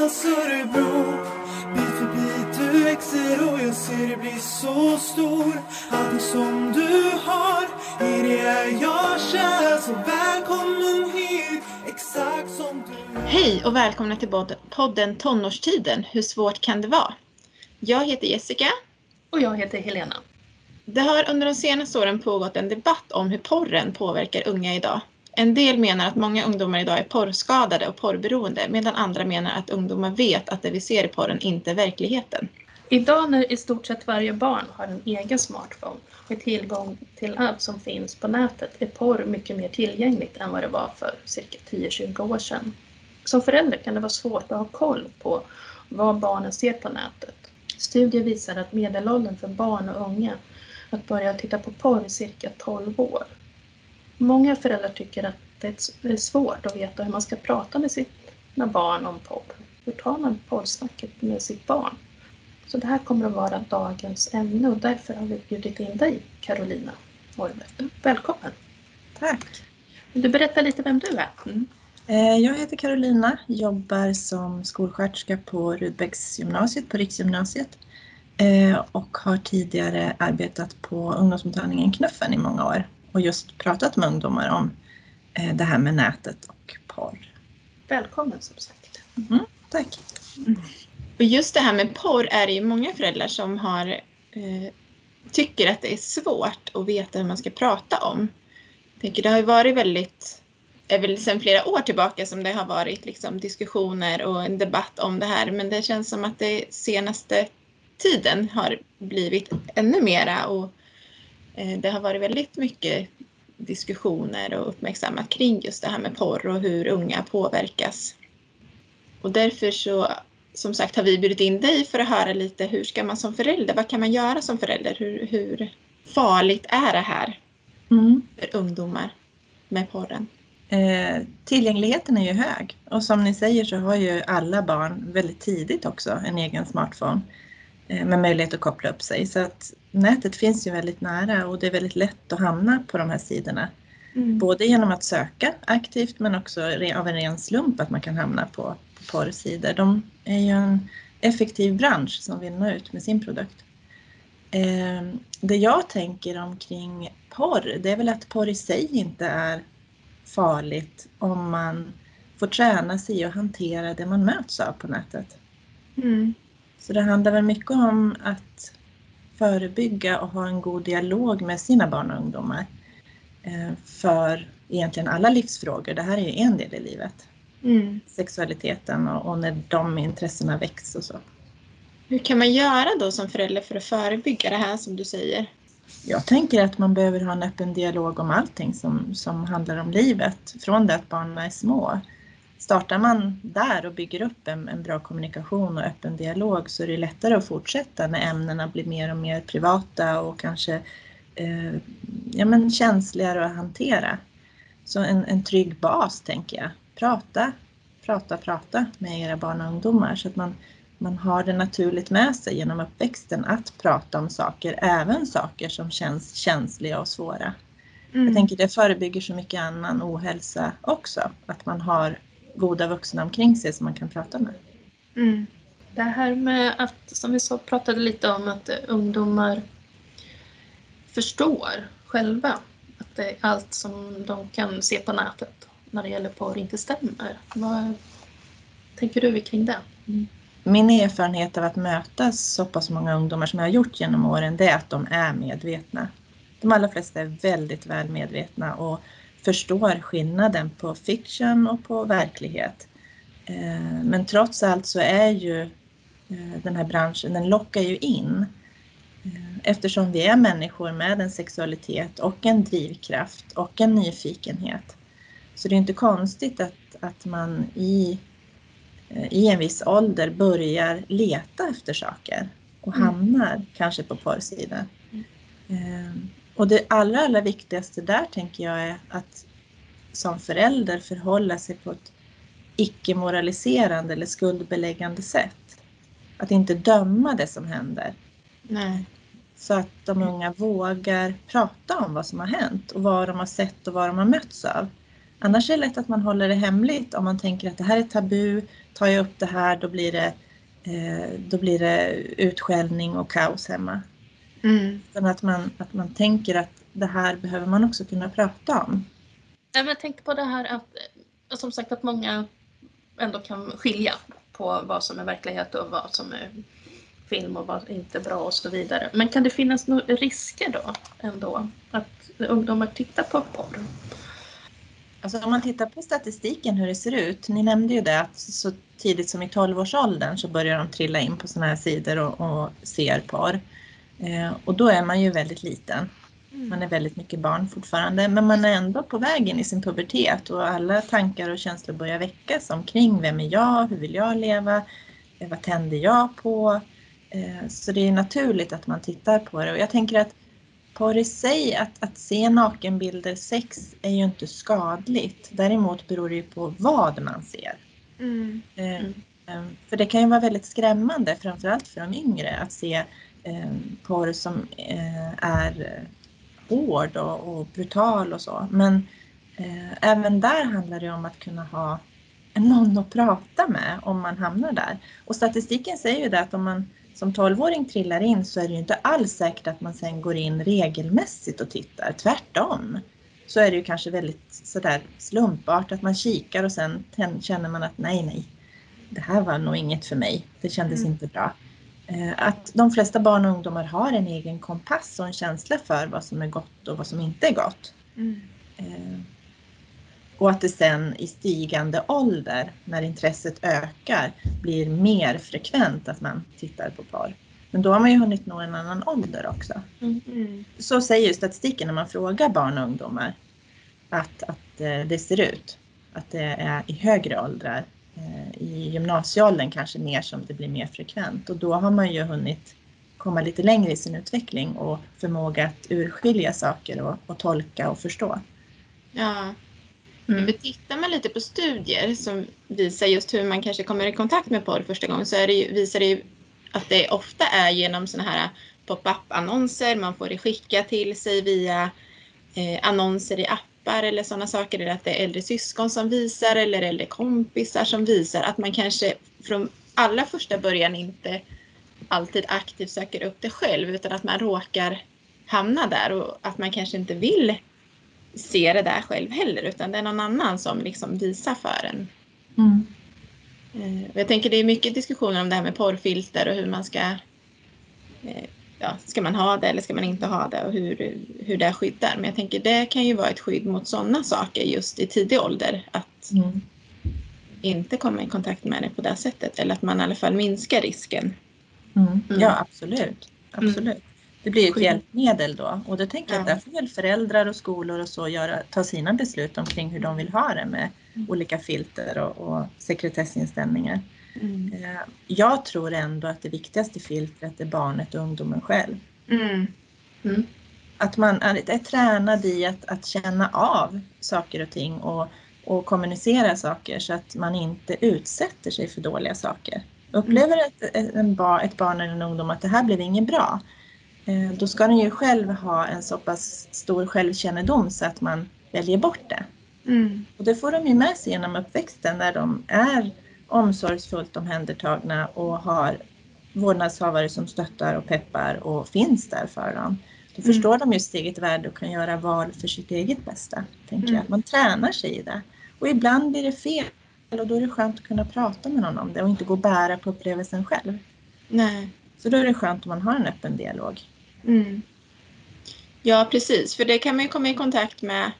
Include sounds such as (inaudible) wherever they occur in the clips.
Johannas Örebro Bit för bit du växer och jag ser dig bli så stor Allting som du har, i det är jag kär Så välkommen hit, exakt som du Hej och välkomna till podden Tonårstiden. Hur svårt kan det vara? Jag heter Jessica. Och jag heter Helena. Det har under de senaste åren pågått en debatt om hur porren påverkar unga idag. En del menar att många ungdomar idag är porrskadade och porrberoende medan andra menar att ungdomar vet att det vi ser i porren inte är verkligheten. Idag när i stort sett varje barn har en egen smartphone med tillgång till allt som finns på nätet är porr mycket mer tillgängligt än vad det var för cirka 10-20 år sedan. Som förälder kan det vara svårt att ha koll på vad barnen ser på nätet. Studier visar att medelåldern för barn och unga att börja titta på porr är cirka 12 år. Många föräldrar tycker att det är svårt att veta hur man ska prata med sina barn om porr. Hur tar man porrsnacket med sitt barn? Så det här kommer att vara dagens ämne och därför har vi bjudit in dig Carolina Orvet. Välkommen! Tack! Vill du berätta lite vem du är? Eh, Jag heter Carolina, jobbar som skolsköterska på Rudbecksgymnasiet, på Riksgymnasiet eh, och har tidigare arbetat på ungdomsmottagningen Knuffen i många år och just pratat med ungdomar om eh, det här med nätet och porr. Välkommen som sagt. Tack! Och just det här med porr är det ju många föräldrar som har, eh, tycker att det är svårt att veta hur man ska prata om. Jag tänker, det har ju varit väldigt, är väl sedan flera år tillbaka som det har varit liksom diskussioner och en debatt om det här. Men det känns som att det senaste tiden har blivit ännu mera och det har varit väldigt mycket diskussioner och uppmärksammat kring just det här med porr och hur unga påverkas. Och därför så som sagt har vi bjudit in dig för att höra lite hur ska man som förälder, vad kan man göra som förälder? Hur, hur farligt är det här Mm. för ungdomar med porren? Eh, tillgängligheten är ju hög och som ni säger så har ju alla barn väldigt tidigt också en egen smartphone eh, med möjlighet att koppla upp sig. Så att nätet finns ju väldigt nära och det är väldigt lätt att hamna på de här sidorna. Både genom att söka aktivt men också av en ren slump att man kan hamna på, på porrsidor. De är ju en effektiv bransch som vill nå ut med sin produkt. Eh, det jag tänker omkring porr, det är väl att porr i sig inte är farligt om man får träna sig i att hantera det man möts av på nätet. Mm. Så det handlar väl mycket om att förebygga och ha en god dialog med sina barn och ungdomar eh, för egentligen alla livsfrågor. Det här är ju en del i livet. Mm. Sexualiteten och, och när de intressena väcks och så. Hur kan man göra då som förälder för att förebygga det här som du säger? Jag tänker att man behöver ha en öppen dialog om allting som, som handlar om livet från det att barnen är små. Startar man där och bygger upp en, en bra kommunikation och öppen dialog så är det lättare att fortsätta när ämnena blir mer och mer privata och kanske eh, ja, men känsligare att hantera. Så en, en trygg bas tänker jag. Prata, prata, prata med era barn och ungdomar så att man, man har det naturligt med sig genom uppväxten att prata om saker, även saker som känns känsliga och svåra. Jag tänker det förebygger så mycket annan ohälsa också, att man har goda vuxna omkring sig som man kan prata med. Mm. Det här med att, som vi så pratade lite om, att ungdomar förstår själva att det, allt som de kan se på nätet när det gäller porr inte stämmer. Vad tänker du kring det? Min erfarenhet av att möta så pass många ungdomar som jag har gjort genom åren, det är att de är medvetna. De allra flesta är väldigt väl medvetna och förstår skillnaden på fiction och på verklighet. Eh, Men trots allt så är ju eh, den här branschen, den lockar ju in. Eh, Eftersom vi är människor med en sexualitet och en drivkraft och en nyfikenhet. Så det är inte konstigt att, att man i, i en viss ålder börjar leta efter saker och Mm. hamnar kanske på porrsidan. Och det allra, allra viktigaste där tänker jag är att som förälder förhålla sig på ett icke-moraliserande eller skuldbeläggande sätt. Att inte döma det som händer. Nej. Så att de unga vågar prata om vad som har hänt och vad de har sett och vad de har mötts av. Annars är det lätt att man håller det hemligt om man tänker att det här är tabu, tar jag upp det här då blir det, eh, då blir det utskällning och kaos hemma. Mm. Utan att man, att man tänker att det här behöver man också kunna prata om. Ja, men Jag tänker på det här att, eh, som sagt att många ändå kan skilja på vad som är verklighet och vad som är film och vad inte är bra och så vidare. Men kan det finnas några risker då ändå? Att ungdomar tittar på porr? Alltså om man tittar på statistiken hur det ser ut. Ni nämnde ju det att så tidigt som i 12-årsåldern så börjar de trilla in på sådana här sidor och, och ser porr. Eh, och då är man ju väldigt liten. Man är väldigt mycket barn fortfarande men man är ändå på väg in i sin pubertet och alla tankar och känslor börjar väckas omkring vem är jag, hur vill jag leva, Eh, vad tänder jag på? Eh, Så det är naturligt att man tittar på det och jag tänker att porr i sig, att, att se nakenbilder, sex är ju inte skadligt. Däremot beror det ju på vad man ser. Mm. Mm. Ehm, för det kan ju vara väldigt skrämmande, framförallt för de yngre, att se ehm, porr som eh, är eh, hård och, brutal och så. Men eh, även där handlar det om att kunna ha någon att prata med om man hamnar där. Och statistiken säger ju det att om man som 12-åring trillar in så är det ju inte alls säkert att man sen går in regelmässigt och tittar. Tvärtom så är det ju kanske väldigt sådär slumpart att man kikar och sen känner man att nej, nej, det här var nog inget för mig. Det kändes Mm. inte bra. Eh, Att de flesta barn och ungdomar har en egen kompass och en känsla för vad som är gott och vad som inte är gott. Mm. Eh, Och att det sen i stigande ålder, när intresset ökar, blir mer frekvent att man tittar på porr. Men då har man ju hunnit nå en annan ålder också. Mm. Så säger statistiken när man frågar barn och ungdomar att, att eh, det ser ut. Att det är i högre åldrar. Eh, I gymnasieåldern kanske mer som det blir mer frekvent. Och då har man ju hunnit komma lite längre i sin utveckling och förmåga att urskilja saker och, och tolka och förstå. Ja. Mm. Men tittar man lite på studier som visar just hur man kanske kommer i kontakt med porr första gången så det ju, visar det ju att det ofta är genom sådana här pop-up-annonser. Man får det skickat till sig via eh, annonser i appar eller sådana saker. Eller att det är äldre syskon som visar eller äldre kompisar som visar. Att man kanske från allra första början inte alltid aktivt söker upp det själv utan att man råkar hamna där och att man kanske inte vill se det där själv heller utan det är någon annan som liksom visar för en. Eh, och Jag tänker det är mycket diskussioner om det här med porrfilter och hur man ska eh, Ja, ska man ha det eller ska man inte ha det och hur, hur det skyddar. Men jag tänker det kan ju vara ett skydd mot sådana saker just i tidig ålder. Att Mm. inte komma i kontakt med det på det sättet. Eller att man i alla fall minskar risken. Mm. Mm. Ja, absolut. absolut. Det blir ju ett Skydd. hjälpmedel då och då tänker jag att Ja. där får väl föräldrar och skolor och så göra, ta sina beslut omkring hur de vill ha det med Mm. olika filter och, och sekretessinställningar. Mm. Eh, Jag tror ändå att det viktigaste filtret är barnet och ungdomen själv. Mm. Mm. Att man är, är tränad i att, att känna av saker och ting och, och kommunicera saker så att man inte utsätter sig för dåliga saker. Upplever ett, ett, en bar, ett barn eller en ungdom att det här blev inget bra, eh, då ska den ju själv ha en så pass stor självkännedom så att man väljer bort det. Mm. Och det får de ju med sig genom uppväxten när de är omsorgsfullt omhändertagna och har vårdnadshavare som stöttar och peppar och finns där för dem. Då Mm. förstår de ju sitt eget värde och kan göra val för sitt eget bästa. Tänker Mm. jag. Man tränar sig i det. Och ibland blir det fel och då är det skönt att kunna prata med någon om det och inte gå och bära på upplevelsen själv. Nej. Så då är det skönt om man har en öppen dialog. Mm. Ja, precis. För det kan man ju komma i kontakt med.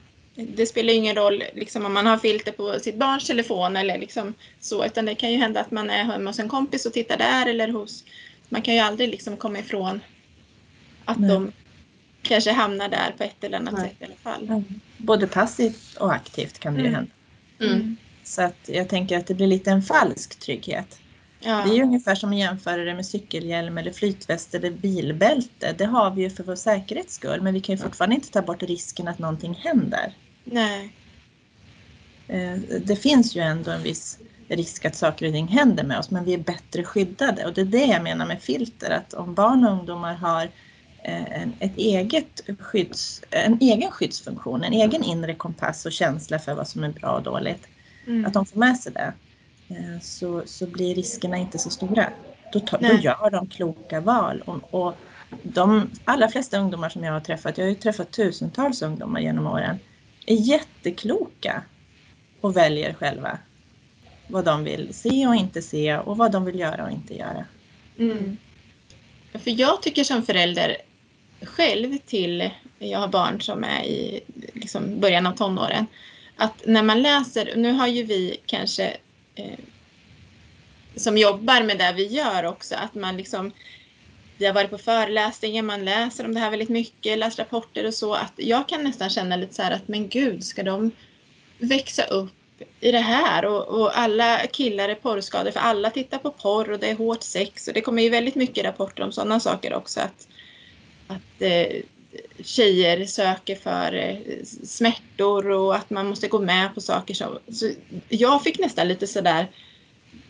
Det spelar ju ingen roll liksom, om man har filter på sitt barns telefon eller liksom så. Utan det kan ju hända att man är hemma hos en kompis och tittar där eller hos... Man kan ju aldrig liksom komma ifrån att Nej. de kanske hamnar där på ett eller annat Nej. sätt i alla fall. Både passivt och aktivt kan det ju Mm. hända. Mm. Så att jag tänker att det blir lite en falsk trygghet. Ja. Det är ju ungefär som att jämföra det med cykelhjälm eller flytväst eller bilbälte. Det har vi ju för vår säkerhets skull men vi kan ju fortfarande inte ta bort risken att någonting händer. Nej. Eh, Det finns ju ändå en viss risk att saker och ting händer med oss men vi är bättre skyddade och det är det jag menar med filter att om barn och ungdomar har eh, en, ett eget skydds, en egen skyddsfunktion, en egen inre kompass och känsla för vad som är bra och dåligt. Mm. Att de får med sig det eh, så, så blir riskerna inte så stora. Då, tar, då gör de kloka val. Och, och de allra flesta ungdomar som jag har träffat, jag har ju träffat tusentals ungdomar genom åren, är jättekloka och väljer själva vad de vill se och inte se och vad de vill göra och inte göra. Mm. För jag tycker som förälder själv till, jag har barn som är i liksom början av tonåren, att när man läser, nu har ju vi kanske eh, som jobbar med det vi gör också, att man liksom vi har varit på föreläsningar, man läser om det här väldigt mycket, läst rapporter och så. Att jag kan nästan känna lite så här att men gud, ska de växa upp i det här? Och, och alla killar är porrskadade för alla tittar på porr och det är hårt sex. Och det kommer ju väldigt mycket rapporter om sådana saker också. Att, att eh, tjejer söker för eh, smärtor och att man måste gå med på saker som... Så jag fick nästan lite sådär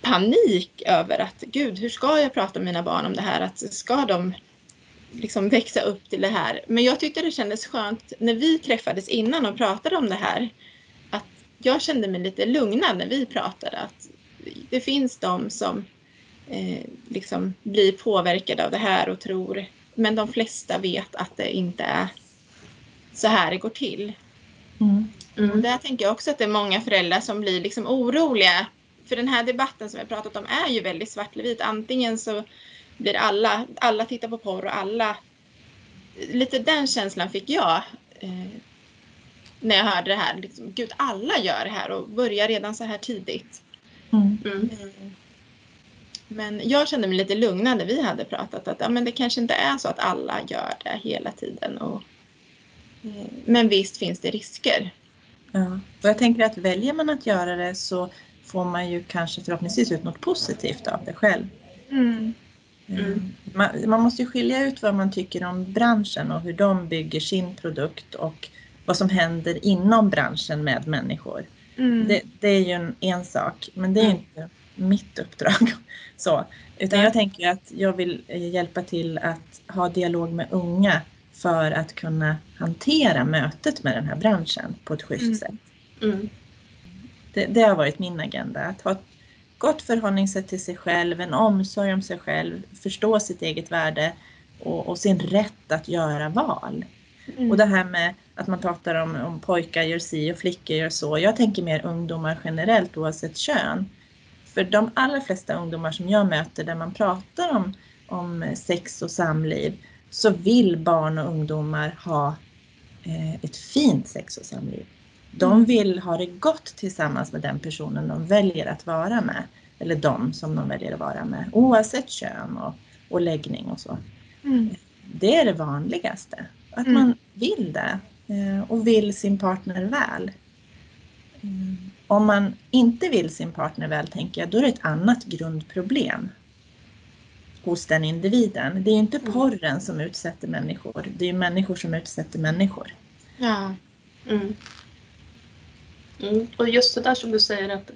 panik över att gud, hur ska jag prata med mina barn om det här? Att ska de liksom växa upp till det här? Men jag tyckte det kändes skönt när vi träffades innan och pratade om det här. Att jag kände mig lite lugnad när vi pratade. Att det finns de som eh, liksom blir påverkade av det här och tror, men de flesta vet att det inte är så här det går till. Mm. Och Mm. där tänker jag också att det är många föräldrar som blir liksom oroliga. För den här debatten som vi har pratat om är ju väldigt svartvit. Antingen så blir alla, alla tittar på porr och alla... Lite den känslan fick jag eh, när jag hörde det här. Liksom, Gud, alla gör det här och börjar redan så här tidigt. Mm. Mm. Men jag kände mig lite lugnad när vi hade pratat att ja, men det kanske inte är så att alla gör det hela tiden. Och, eh, men visst finns det risker. Ja. Och jag tänker att väljer man att göra det så får man ju kanske förhoppningsvis ut något positivt av det själv. Mm. Mm. Man, man måste ju skilja ut vad man tycker om branschen och hur de bygger sin produkt och vad som händer inom branschen med människor. Mm. Det, det är ju en, en sak, men det är Mm. inte mitt uppdrag. (laughs) Så, utan jag tänker att jag vill eh, hjälpa till att ha dialog med unga för att kunna hantera mötet med den här branschen på ett schysst Mm. sätt. Det, det har varit min agenda, att ha ett gott förhållningssätt till sig själv, en omsorg om sig själv, förstå sitt eget värde och, och sin rätt att göra val. Mm. Och det här med att man pratar om, om pojkar gör si och flickor gör så. Jag tänker mer ungdomar generellt oavsett kön. För de allra flesta ungdomar som jag möter där man pratar om, om sex och samliv så vill barn och ungdomar ha eh, ett fint sex och samliv. De Mm. vill ha det gott tillsammans med den personen de väljer att vara med. Eller de som de väljer att vara med. Oavsett kön och, och läggning och så. Mm. Det är det vanligaste. Att Mm. man vill det eh, och vill sin partner väl. Mm. Om man inte vill sin partner väl, tänker jag, då är det ett annat grundproblem hos den individen. Det är ju inte Mm. porren som utsätter människor, det är människor som utsätter människor. Ja. Mm. Mm. Och just det där som du säger att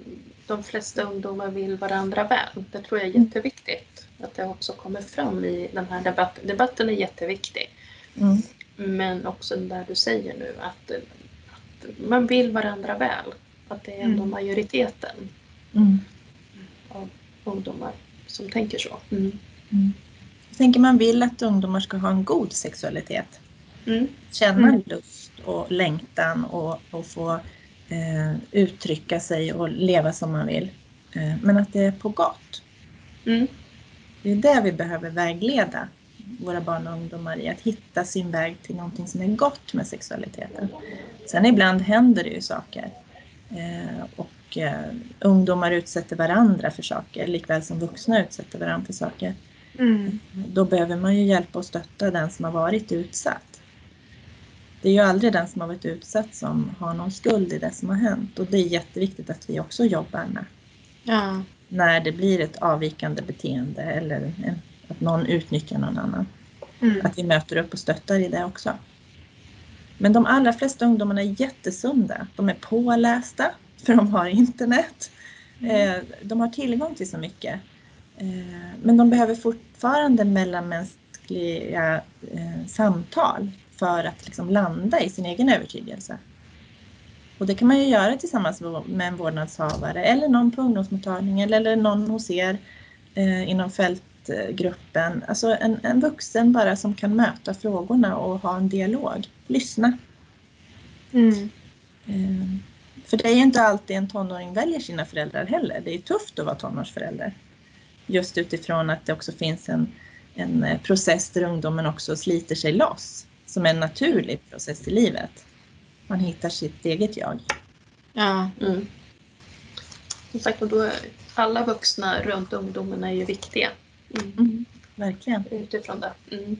de flesta ungdomar vill varandra väl. Det tror jag är jätteviktigt. Att det också kommer fram i den här debatten. Debatten är jätteviktig. Mm. Men också det där du säger nu att, att man vill varandra väl. Att det är ändå Mm. majoriteten Mm. av ungdomar som tänker så. Mm. Mm. Jag tänker man vill att ungdomar ska ha en god sexualitet. Mm. Känna Mm. lust och längtan och, och få uttrycka sig och leva som man vill. Eh, men att det är på gott. Mm. Det är det vi behöver vägleda våra barn och ungdomar i. Att hitta sin väg till någonting som är gott med sexualiteten. Sen ibland händer det ju saker. Eh, och eh, ungdomar utsätter varandra för saker likväl som vuxna utsätter varandra för saker. Mm. Då behöver man ju hjälpa och stötta den som har varit utsatt. Det är ju aldrig den som har varit utsatt som har någon skuld i det som har hänt och det är jätteviktigt att vi också jobbar med Ja. när det blir ett avvikande beteende eller en, att någon utnyttjar någon annan. Mm. Att vi möter upp och stöttar i det också. Men de allra flesta ungdomarna är jättesunda. De är pålästa för de har internet. Mm. Eh, De har tillgång till så mycket. Eh, Men de behöver fortfarande mellanmänsklig mänskliga eh, samtal för att liksom landa i sin egen övertygelse. Och det kan man ju göra tillsammans med en vårdnadshavare eller någon på ungdomsmottagningen eller någon hos er eh, inom fältgruppen. Alltså en, en vuxen bara som kan möta frågorna och ha en dialog. Lyssna. Mm. Eh, för det är ju inte alltid en tonåring väljer sina föräldrar heller. Det är tufft att vara tonårsförälder. Just utifrån att det också finns en, en eh, process där ungdomen också sliter sig loss. Som en naturlig process i livet. Man hittar sitt eget jag. Ja. Mm. Som sagt, och då är alla vuxna runt ungdomen är ju viktiga. Mm. Mm, verkligen. Utifrån det. Mm.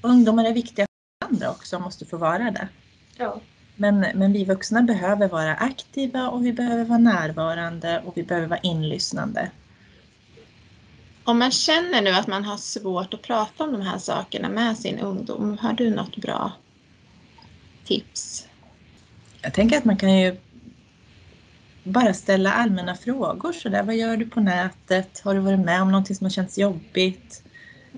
Ungdomar är viktiga för andra också och måste få vara det. Ja. Men, men vi vuxna behöver vara aktiva och vi behöver vara närvarande och vi behöver vara inlyssnande. Om man känner nu att man har svårt att prata om de här sakerna med sin ungdom, har du något bra tips? Jag tänker att man kan ju bara ställa allmänna frågor sådär. Vad gör du på nätet? Har du varit med om någonting som har känts jobbigt?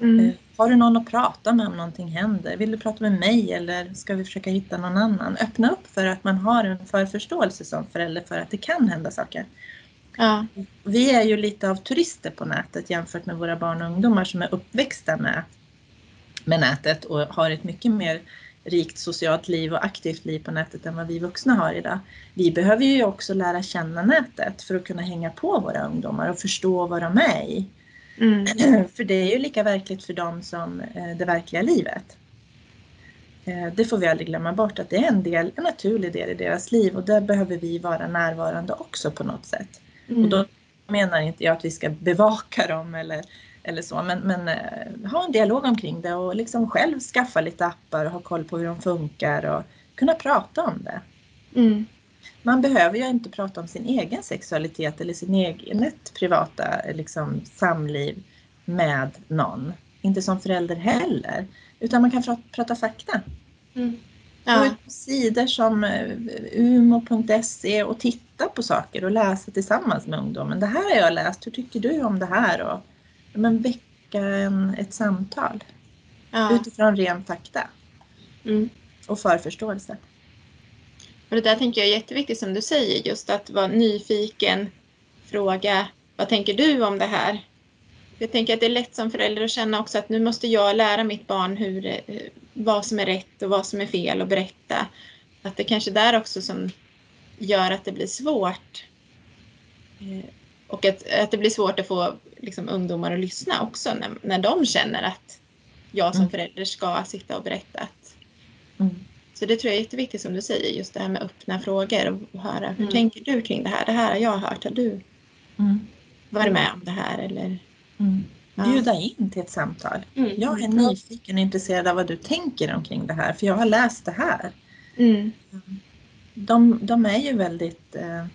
Mm. Eh, Har du någon att prata med om någonting händer? Vill du prata med mig eller ska vi försöka hitta någon annan? Öppna upp för att man har en förförståelse som förälder för att det kan hända saker. Ja. Vi är ju lite av turister på nätet jämfört med våra barn och ungdomar som är uppväxta med, med nätet och har ett mycket mer rikt socialt liv och aktivt liv på nätet än vad vi vuxna har idag. Vi behöver ju också lära känna nätet för att kunna hänga på våra ungdomar och förstå vad de är i. Mm. (clears throat) För det är ju lika verkligt för dem som eh, det verkliga livet. Eh, Det får vi aldrig glömma bort att det är en, del, en naturlig del i deras liv och där behöver vi vara närvarande också på något sätt. Mm. Och då menar inte jag att vi ska bevaka dem eller, eller så, men, men eh, ha en dialog omkring det och liksom själv skaffa lite appar och ha koll på hur de funkar och kunna prata om det. Mm. Man behöver ju inte prata om sin egen sexualitet eller sin eget privata liksom, samliv med någon. Inte som förälder heller. Utan man kan prata, prata fakta. Mm. Gå Ja. ut på sidor som eh, umo.se och titta på saker och läsa tillsammans med ungdomen. Det här har jag läst, hur tycker du om det här? Och, men väcka en, ett samtal Ja. utifrån ren fakta Mm. och förförståelse. Och det där tänker jag är jätteviktigt som du säger, just att vara nyfiken, fråga vad tänker du om det här? Jag tänker att det är lätt som förälder att känna också att nu måste jag lära mitt barn hur, eh, vad som är rätt och vad som är fel och berätta. Att det kanske där också som gör att det blir svårt. Eh, Och att, att det blir svårt att få liksom, ungdomar att lyssna också när, när de känner att jag som Mm. förälder ska sitta och berätta. Att, Mm. så det tror jag är jätteviktigt som du säger, just det här med öppna frågor och höra hur Mm. tänker du kring det här? Det här har jag hört, har du Mm. varit med om det här? Eller, Mm. Bjuda in till ett samtal. Mm. Jag är nyfiken och intresserad av vad du tänker omkring det här, för jag har läst det här. mm. De, de är ju väldigt eh,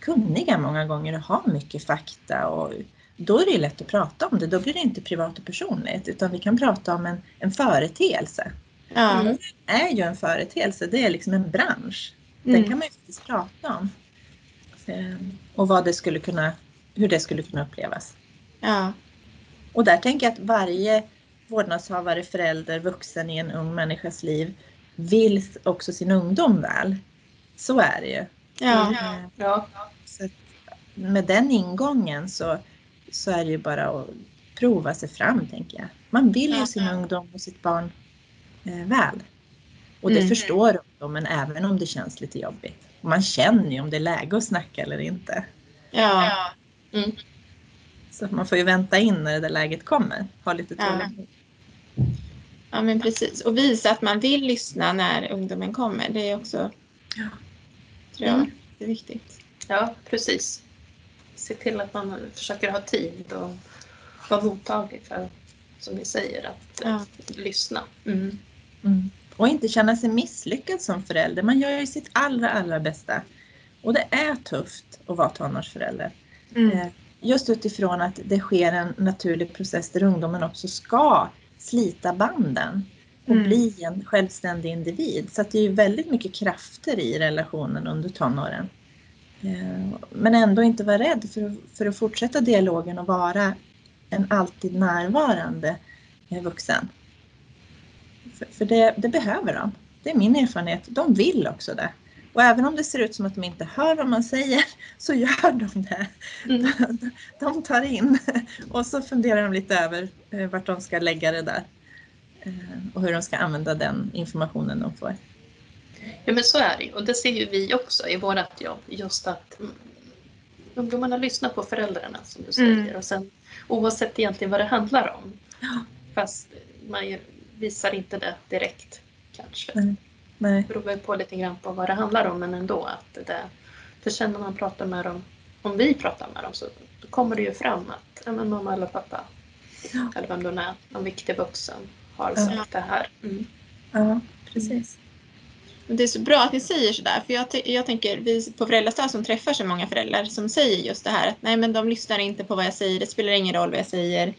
kunniga många gånger och har mycket fakta och då är det ju lätt att prata om det. Då blir det inte privat och personligt utan vi kan prata om en, en företeelse. Ja. Mm. Det är ju en företeelse, det är liksom en bransch. Den Mm. kan man ju faktiskt prata om. Eh, och vad det skulle kunna, hur det skulle kunna upplevas. Ja. Och där tänker jag att varje vårdnadshavare, förälder, vuxen i en ung människas liv vill också sin ungdom väl. Så är det ju. Ja. Eh, Ja. Så att med den ingången så, så är det ju bara att prova sig fram, tänker jag. Man vill ju Ja. sin ungdom och sitt barn eh, väl. Och det Mm. förstår ungdomen även om det känns lite jobbigt. Och man känner ju om det är läge att snacka eller inte. Ja. Mm. Så man får ju vänta in när det där läget kommer. Ha lite Ja. tålamod. ja, men precis. Och visa att man vill lyssna när ungdomen kommer. Det är också, Ja. tror jag, Mm. det är viktigt. ja, precis. Se till att man försöker ha tid och vara mottaglig för, som ni säger, att eh, Ja. lyssna. Mm. Mm. Och inte känna sig misslyckad som förälder. Man gör ju sitt allra, allra bästa. Och det är tufft att vara tonårsförälder. Mm. Just utifrån att det sker en naturlig process där ungdomen också ska slita banden och Mm. bli en självständig individ. Så att det är ju väldigt mycket krafter i relationen under tonåren. Eh, Men ändå inte vara rädd för att, för att fortsätta dialogen och vara en alltid närvarande eh, vuxen. För, för det, det behöver de. Det är min erfarenhet. De vill också det. Och även om det ser ut som att de inte hör vad man säger (laughs) så gör de det. Mm. (laughs) De tar in (laughs) och så funderar de lite över eh, vart de ska lägga det där. Eh, Och hur de ska använda den informationen de får. Ja men så är det och det ser ju vi också i vårt jobb. Just att mm, ungdomarna lyssnar på föräldrarna som du säger Mm. och sen oavsett egentligen vad det handlar om. Ja. Fast man visar inte det direkt kanske. Mm. Nej. Det beror på lite grann på vad det handlar om men ändå att det, det känner när man pratar med dem, om vi pratar med dem så kommer det ju fram att ja, men mamma eller pappa Ja. eller vem det är, någon viktig vuxen har Ja. sagt det här. Mm. Ja, precis. Men Det är så bra att ni säger sådär, för jag, jag tänker vi på föräldrastöd som träffar så många föräldrar som säger just det här att nej men de lyssnar inte på vad jag säger, det spelar ingen roll vad jag säger.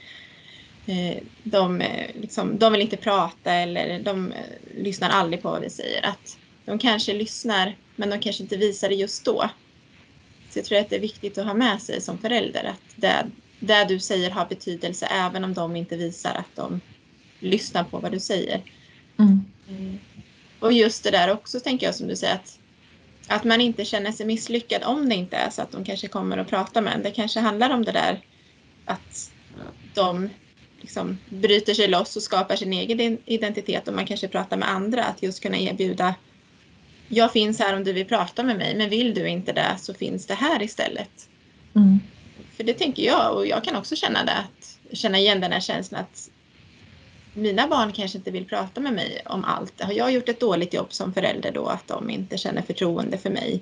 Eh, De, eh, liksom, de vill inte prata eller de eh, lyssnar aldrig på vad vi säger. Att de kanske lyssnar men de kanske inte visar det just då. Så jag tror att det är viktigt att ha med sig som förälder att det, det du säger har betydelse även om de inte visar att de lyssnar på vad du säger. Mm. Och just det där också tänker jag som du säger att, att man inte känner sig misslyckad om det inte är så att de kanske kommer och pratar med en. Det kanske handlar om det där att de liksom bryter sig loss och skapar sin egen identitet och man kanske pratar med andra. Att just kunna erbjuda jag finns här om du vill prata med mig men vill du inte det så finns det här istället. Mm. För det tänker jag och jag kan också känna det. Att känna igen den här känslan att mina barn kanske inte vill prata med mig om allt. Har jag gjort ett dåligt jobb som förälder då att de inte känner förtroende för mig?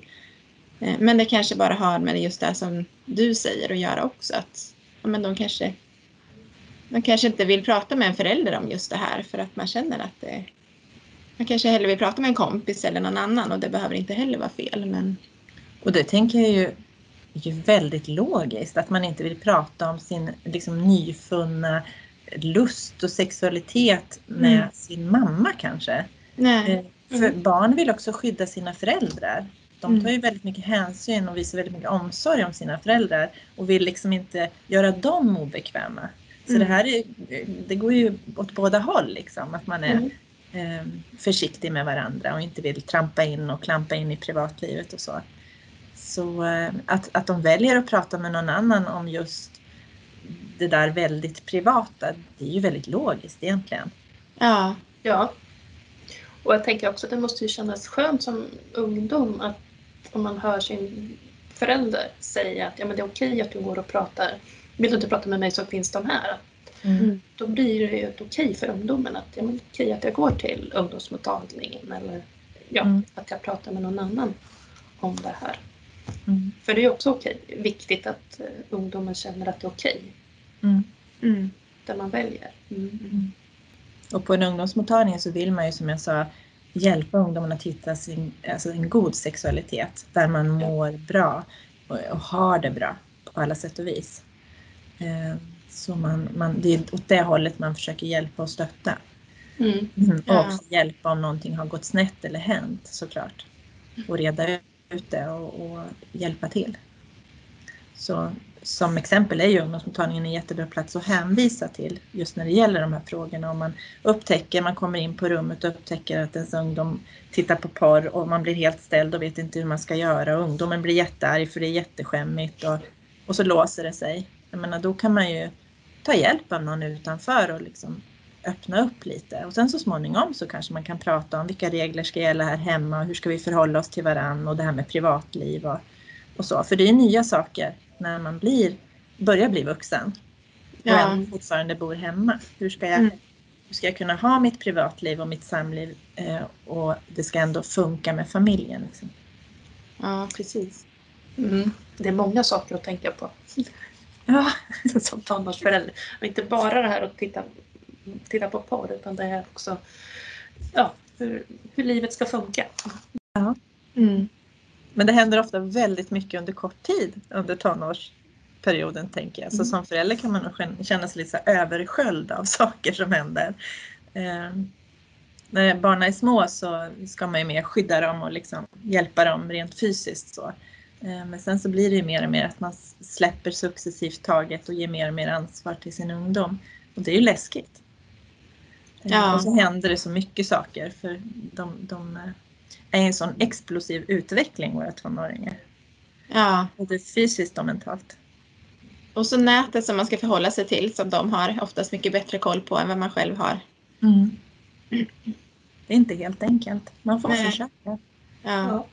Eh, Men det kanske bara har med just det som du säger att göra också. Att ja, men de, kanske, de kanske inte vill prata med en förälder om just det här för att man känner att det man kanske hellre vill prata med en kompis eller någon annan och det behöver inte heller vara fel. Men Och det tänker jag ju är ju väldigt logiskt att man inte vill prata om sin liksom, nyfunna lust och sexualitet med Mm. sin mamma kanske. nej. Eh, För barn vill också skydda sina föräldrar. De Mm. tar ju väldigt mycket hänsyn och visar väldigt mycket omsorg om sina föräldrar och vill liksom inte göra dem obekväma. Så Mm. det här är, det går ju åt båda håll liksom, att man är Mm. eh, försiktig med varandra och inte vill trampa in och klampa in i privatlivet och så. Så eh, att, att de väljer att prata med någon annan om just det där väldigt privata, det är ju väldigt logiskt egentligen. Ja. Ja. Och jag tänker också att det måste ju kännas skönt som ungdom att om man hör sin förälder säga att ja, men det är okej att du går och pratar. Vill du inte prata med mig så finns de här. Mm. Då blir det ju ett okej för ungdomen att ja, men okej att jag går till ungdomsmottagningen eller ja, Mm. att jag pratar med någon annan om det här. Mm. För det är också okej. Viktigt att eh, ungdomen känner att det är okej, Mm. Mm. det man väljer. Mm. Och på en ungdomsmottagning så vill man ju som jag sa hjälpa ungdomarna att hitta sin, alltså en god sexualitet där man mår bra och, och har det bra på alla sätt och vis. Eh, så man, man, det är åt det hållet man försöker hjälpa och stötta. Mm. Och Ja. också hjälpa om någonting har gått snett eller hänt såklart. Och reda ut det och, och hjälpa till. Så som exempel är ju ungdomsmottagningen en jättebra plats att hänvisa till just när det gäller de här frågorna. Om man upptäcker, man kommer in på rummet och upptäcker att ens ungdom tittar på porr och man blir helt ställd och vet inte hur man ska göra. Och ungdomen blir jättearg för det är jätteskämmigt och, och så låser det sig. Jag menar, då kan man ju ta hjälp av någon utanför och liksom öppna upp lite. Och sen så småningom så kanske man kan prata om vilka regler ska gälla här hemma och hur ska vi förhålla oss till varann och det här med privatliv och, och så. För det är nya saker när man blir, börjar bli vuxen och Ja. ändå fortfarande bor hemma. Hur ska, jag, Mm. hur ska jag kunna ha mitt privatliv och mitt samliv eh, och det ska ändå funka med familjen? Liksom. ja, precis. Mm. Det är många saker att tänka på Ja, (laughs) som tonårsförälder. Och inte bara det här att titta, titta på porr utan det är också ja, hur, hur livet ska funka. Mm. Men det händer ofta väldigt mycket under kort tid under tonårsperioden tänker jag. Så Mm. som förälder kan man nog känna- sig lite översköljd av (laughs) saker som händer. Eh, när barnen är små så ska man ju mer skydda dem och liksom hjälpa dem rent fysiskt. Så. Eh, men sen så blir det ju mer och mer att man släpper successivt taget och ger mer och mer ansvar till sin ungdom. Och det är ju läskigt. Eh, Ja. Och så händer det så mycket saker för de, de eh, är i en sån explosiv utveckling våra tonåringar. Ja, Både fysiskt och mentalt. och så nätet som man ska förhålla sig till som de har oftast mycket bättre koll på än vad man själv har. Det är inte helt enkelt. Man får Nej. försöka. Ja, Ja.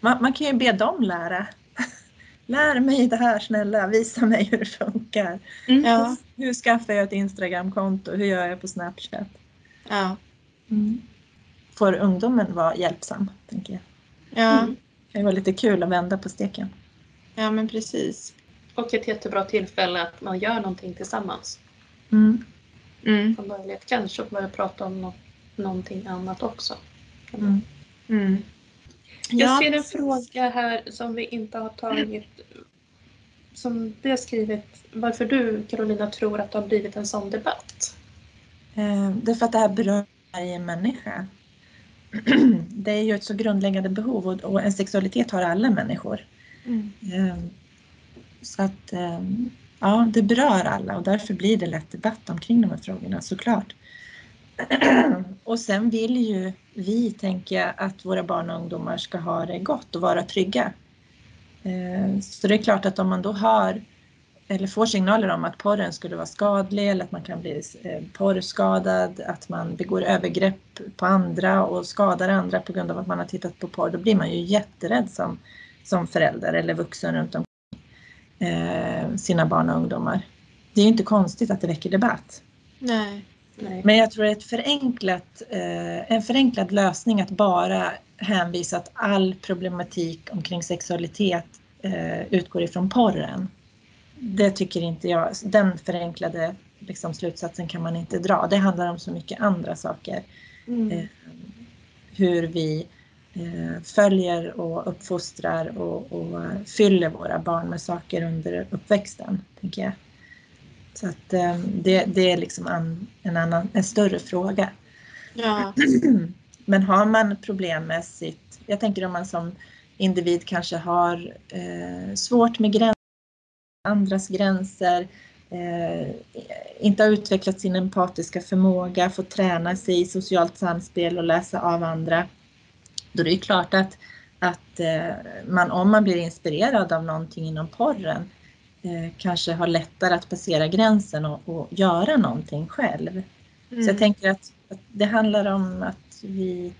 Man, man kan ju be dem lära. (laughs) Lär mig det här snälla, visa mig hur det funkar. ja, Hur skaffar jag ett Instagramkonto? Hur gör jag på Snapchat? ja, Får ungdomen vara hjälpsam, tänker jag. ja, Mm. Det vara lite kul att vända på steken. ja men precis. Och ett jättebra tillfälle att man gör någonting tillsammans. Mm. Mm, Som möjligt. Kanske börja prata om nå- någonting annat också. Mm. mm. Jag Ja, ser en fråga här som vi inte har tagit. Som du har skrivit. Varför du Carolina tror att det har blivit en sån debatt. Eh, det är för att det här berör varje människa. (clears throat) Det är ju ett så grundläggande behov och, och en sexualitet har alla människor. Mm. Eh, Så att eh, ja, det berör alla och därför blir det lätt debatt omkring de här frågorna såklart. Och sen vill ju vi, tänker jag, att våra barn och ungdomar ska ha det gott och vara trygga. Eh, så det är klart att om man då hör eller får signaler om att porren skulle vara skadlig eller att man kan bli eh, porrskadad, att man begår övergrepp på andra och skadar andra på grund av att man har tittat på porr, då blir man ju jätterädd som, som förälder eller vuxen runt omkring eh, sina barn och ungdomar. Det är ju inte konstigt att det väcker debatt. Nej. Nej. Men jag tror att förenklat, eh, en förenklad lösning att bara hänvisa att all problematik omkring sexualitet eh, utgår ifrån porren. Det tycker inte jag, den förenklade liksom, slutsatsen kan man inte dra. Det handlar om så mycket andra saker. Mm. Eh, hur vi följer och uppfostrar och, och fyller våra barn med saker under uppväxten, tänker jag. Så att eh, det, det är liksom en, en, annan, en större fråga. Ja. (clears throat) Men har man problemmässigt, jag tänker om man som individ kanske har eh, svårt med gränser, andras gränser, eh, inte har utvecklat sin empatiska förmåga, får träna sig i socialt samspel och läsa av andra. Då är det ju klart att, att eh, man, om man blir inspirerad av någonting inom porren, kanske har lättare att passera gränsen och, och göra någonting själv. Mm. Så jag tänker att, att det handlar om att vi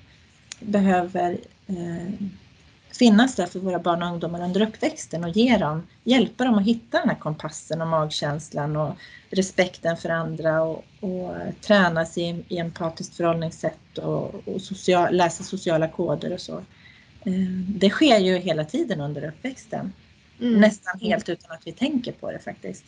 behöver eh, finnas där för våra barn och ungdomar under uppväxten och ge dem, hjälpa dem att hitta den här kompassen och magkänslan och respekten för andra och, och träna sig i, i empatiskt förhållningssätt och, och social, läsa sociala koder och så. Eh, det sker ju hela tiden under uppväxten. Mm. Nästan helt utan att vi tänker på det faktiskt.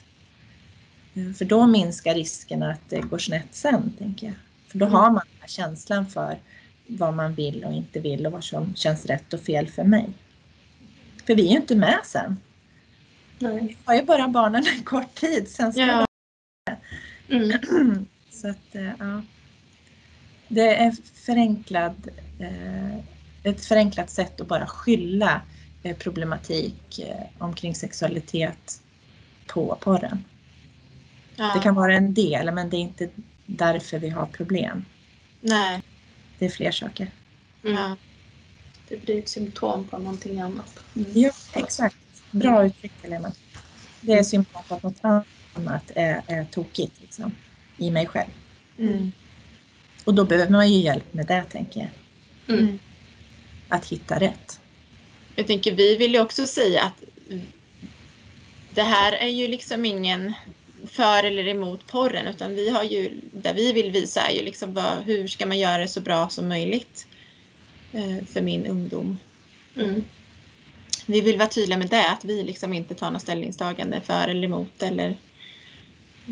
Eh, För då minskar riskerna att det går snett sen, tänker jag. För då Mm. har man den här känslan för vad man vill och inte vill och vad som känns rätt och fel för mig. För vi är ju inte med sen. Nej. Vi har ju bara barnen en kort tid, sen ska Ja. Mm. (clears throat) Så att, eh, ja. Det är förenklad, eh, ett förenklat sätt att bara skylla problematik eh, omkring sexualitet på porren. Ja. Det kan vara en del, men det är inte därför vi har problem. Nej. Det är fler saker. Mm. Ja. Det blir ett symptom på någonting annat. Ja, exakt. Bra uttryckt Helena. Det är symptom på att något annat är, är tokigt liksom, i mig själv. Mm. Och då behöver man ju hjälp med det, tänker jag. Mm. Att hitta rätt. Jag tänker, vi vill ju också säga att det här är ju liksom ingen för eller emot porren utan vi har ju, där vi vill visa är ju liksom vad, hur ska man göra det så bra som möjligt eh, för min ungdom. Mm. Vi vill vara tydliga med det, att vi liksom inte tar något ställningstagande för eller emot eller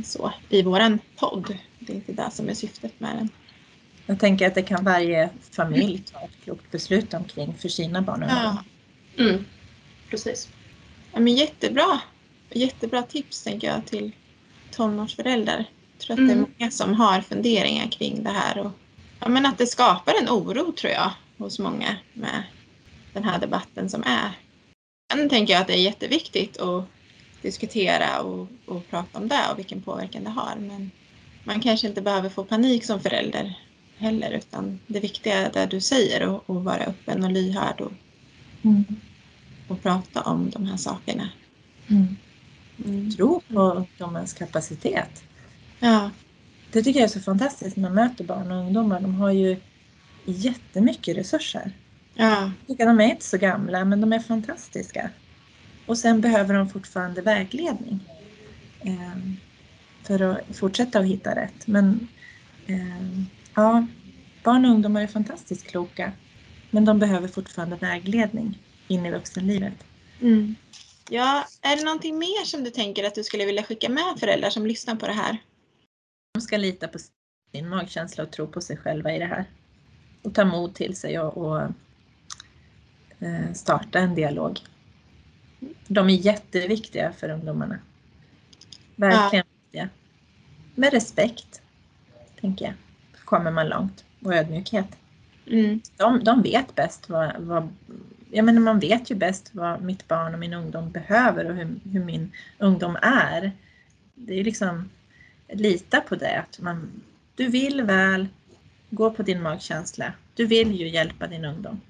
så i våran podd. Det är inte det som är syftet med den. Jag tänker att det kan varje familj ta ett klokt beslut omkring för sina barn och ungdomar. Ja. Mm. Precis. Ja, men jättebra. Jättebra tips tänker jag till tonårsföräldrar. Jag tror att det är Mm. många som har funderingar kring det här. Och, ja, men att det skapar en oro tror jag hos många med den här debatten som är. Sen tänker jag att det är jätteviktigt att diskutera och, och prata om det och vilken påverkan det har. Men man kanske inte behöver få panik som förälder heller utan det viktiga är det du säger och, och vara öppen och lyhörd och, Mm. Och prata om de här sakerna. Mm. Mm. Tro på ungdomens kapacitet. Ja, Det tycker jag är så fantastiskt när man möter barn och ungdomar. De har ju jättemycket resurser. ja, de är inte så gamla men de är fantastiska. Och sen behöver de fortfarande vägledning. Eh, för att fortsätta att hitta rätt. Men eh, ja, barn och ungdomar är fantastiskt kloka. Men de behöver fortfarande vägledning in i vuxenlivet. mm. ja. Är det någonting mer som du tänker att du skulle vilja skicka med föräldrar som lyssnar på det här? De ska lita på sin magkänsla och tro på sig själva i det här. Och ta mod till sig och, och eh, starta en dialog. De är jätteviktiga för ungdomarna. Verkligen viktiga. Med respekt, tänker jag, kommer man långt. Och ödmjukhet. Mm. De, de vet bäst vad, vad... Jag menar, man vet ju bäst vad mitt barn och min ungdom behöver och hur, hur min ungdom är. Det är ju liksom lita på det. Att man, du vill väl, gå på din magkänsla. Du vill ju hjälpa din ungdom.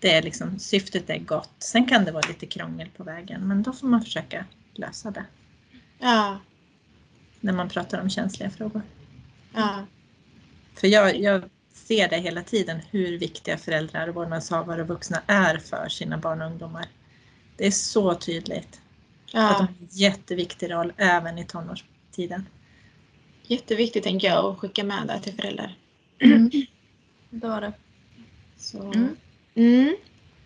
Det är liksom, syftet är gott. Sen kan det vara lite krångel på vägen, men då får man försöka lösa det. Ja, När man pratar om känsliga frågor. ja, För jag, jag ser det hela tiden hur viktiga föräldrar, vårdnadshavare och vuxna är för sina barn och ungdomar. Det är så tydligt. Att de ja. har en jätteviktig roll även i tonårstiden. Jätteviktigt tänker jag att skicka med det till föräldrar. Det var det. Så. Mm. Mm.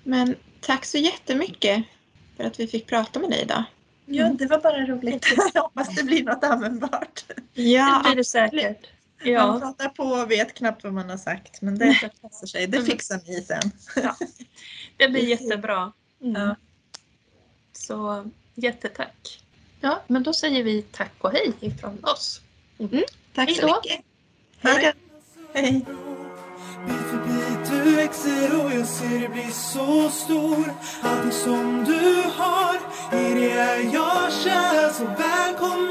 Men tack så jättemycket för att vi fick prata med dig idag. Ja, det var bara roligt. Jag hoppas det blir något användbart. Ja, det blir det säkert. Man Ja, pratar på och vet knappt vad man har sagt, men det passar sig. Det fixar ni sen. det blir (laughs) jättebra. Mm. Ja. Så jättetack. Ja, men då säger vi tack och hej ifrån oss. Tack Hej så mycket. Hej då. Hej. Bit för bit du växer och jag ser dig bli så stor Allting som du har, i det är jag kär Så välkommen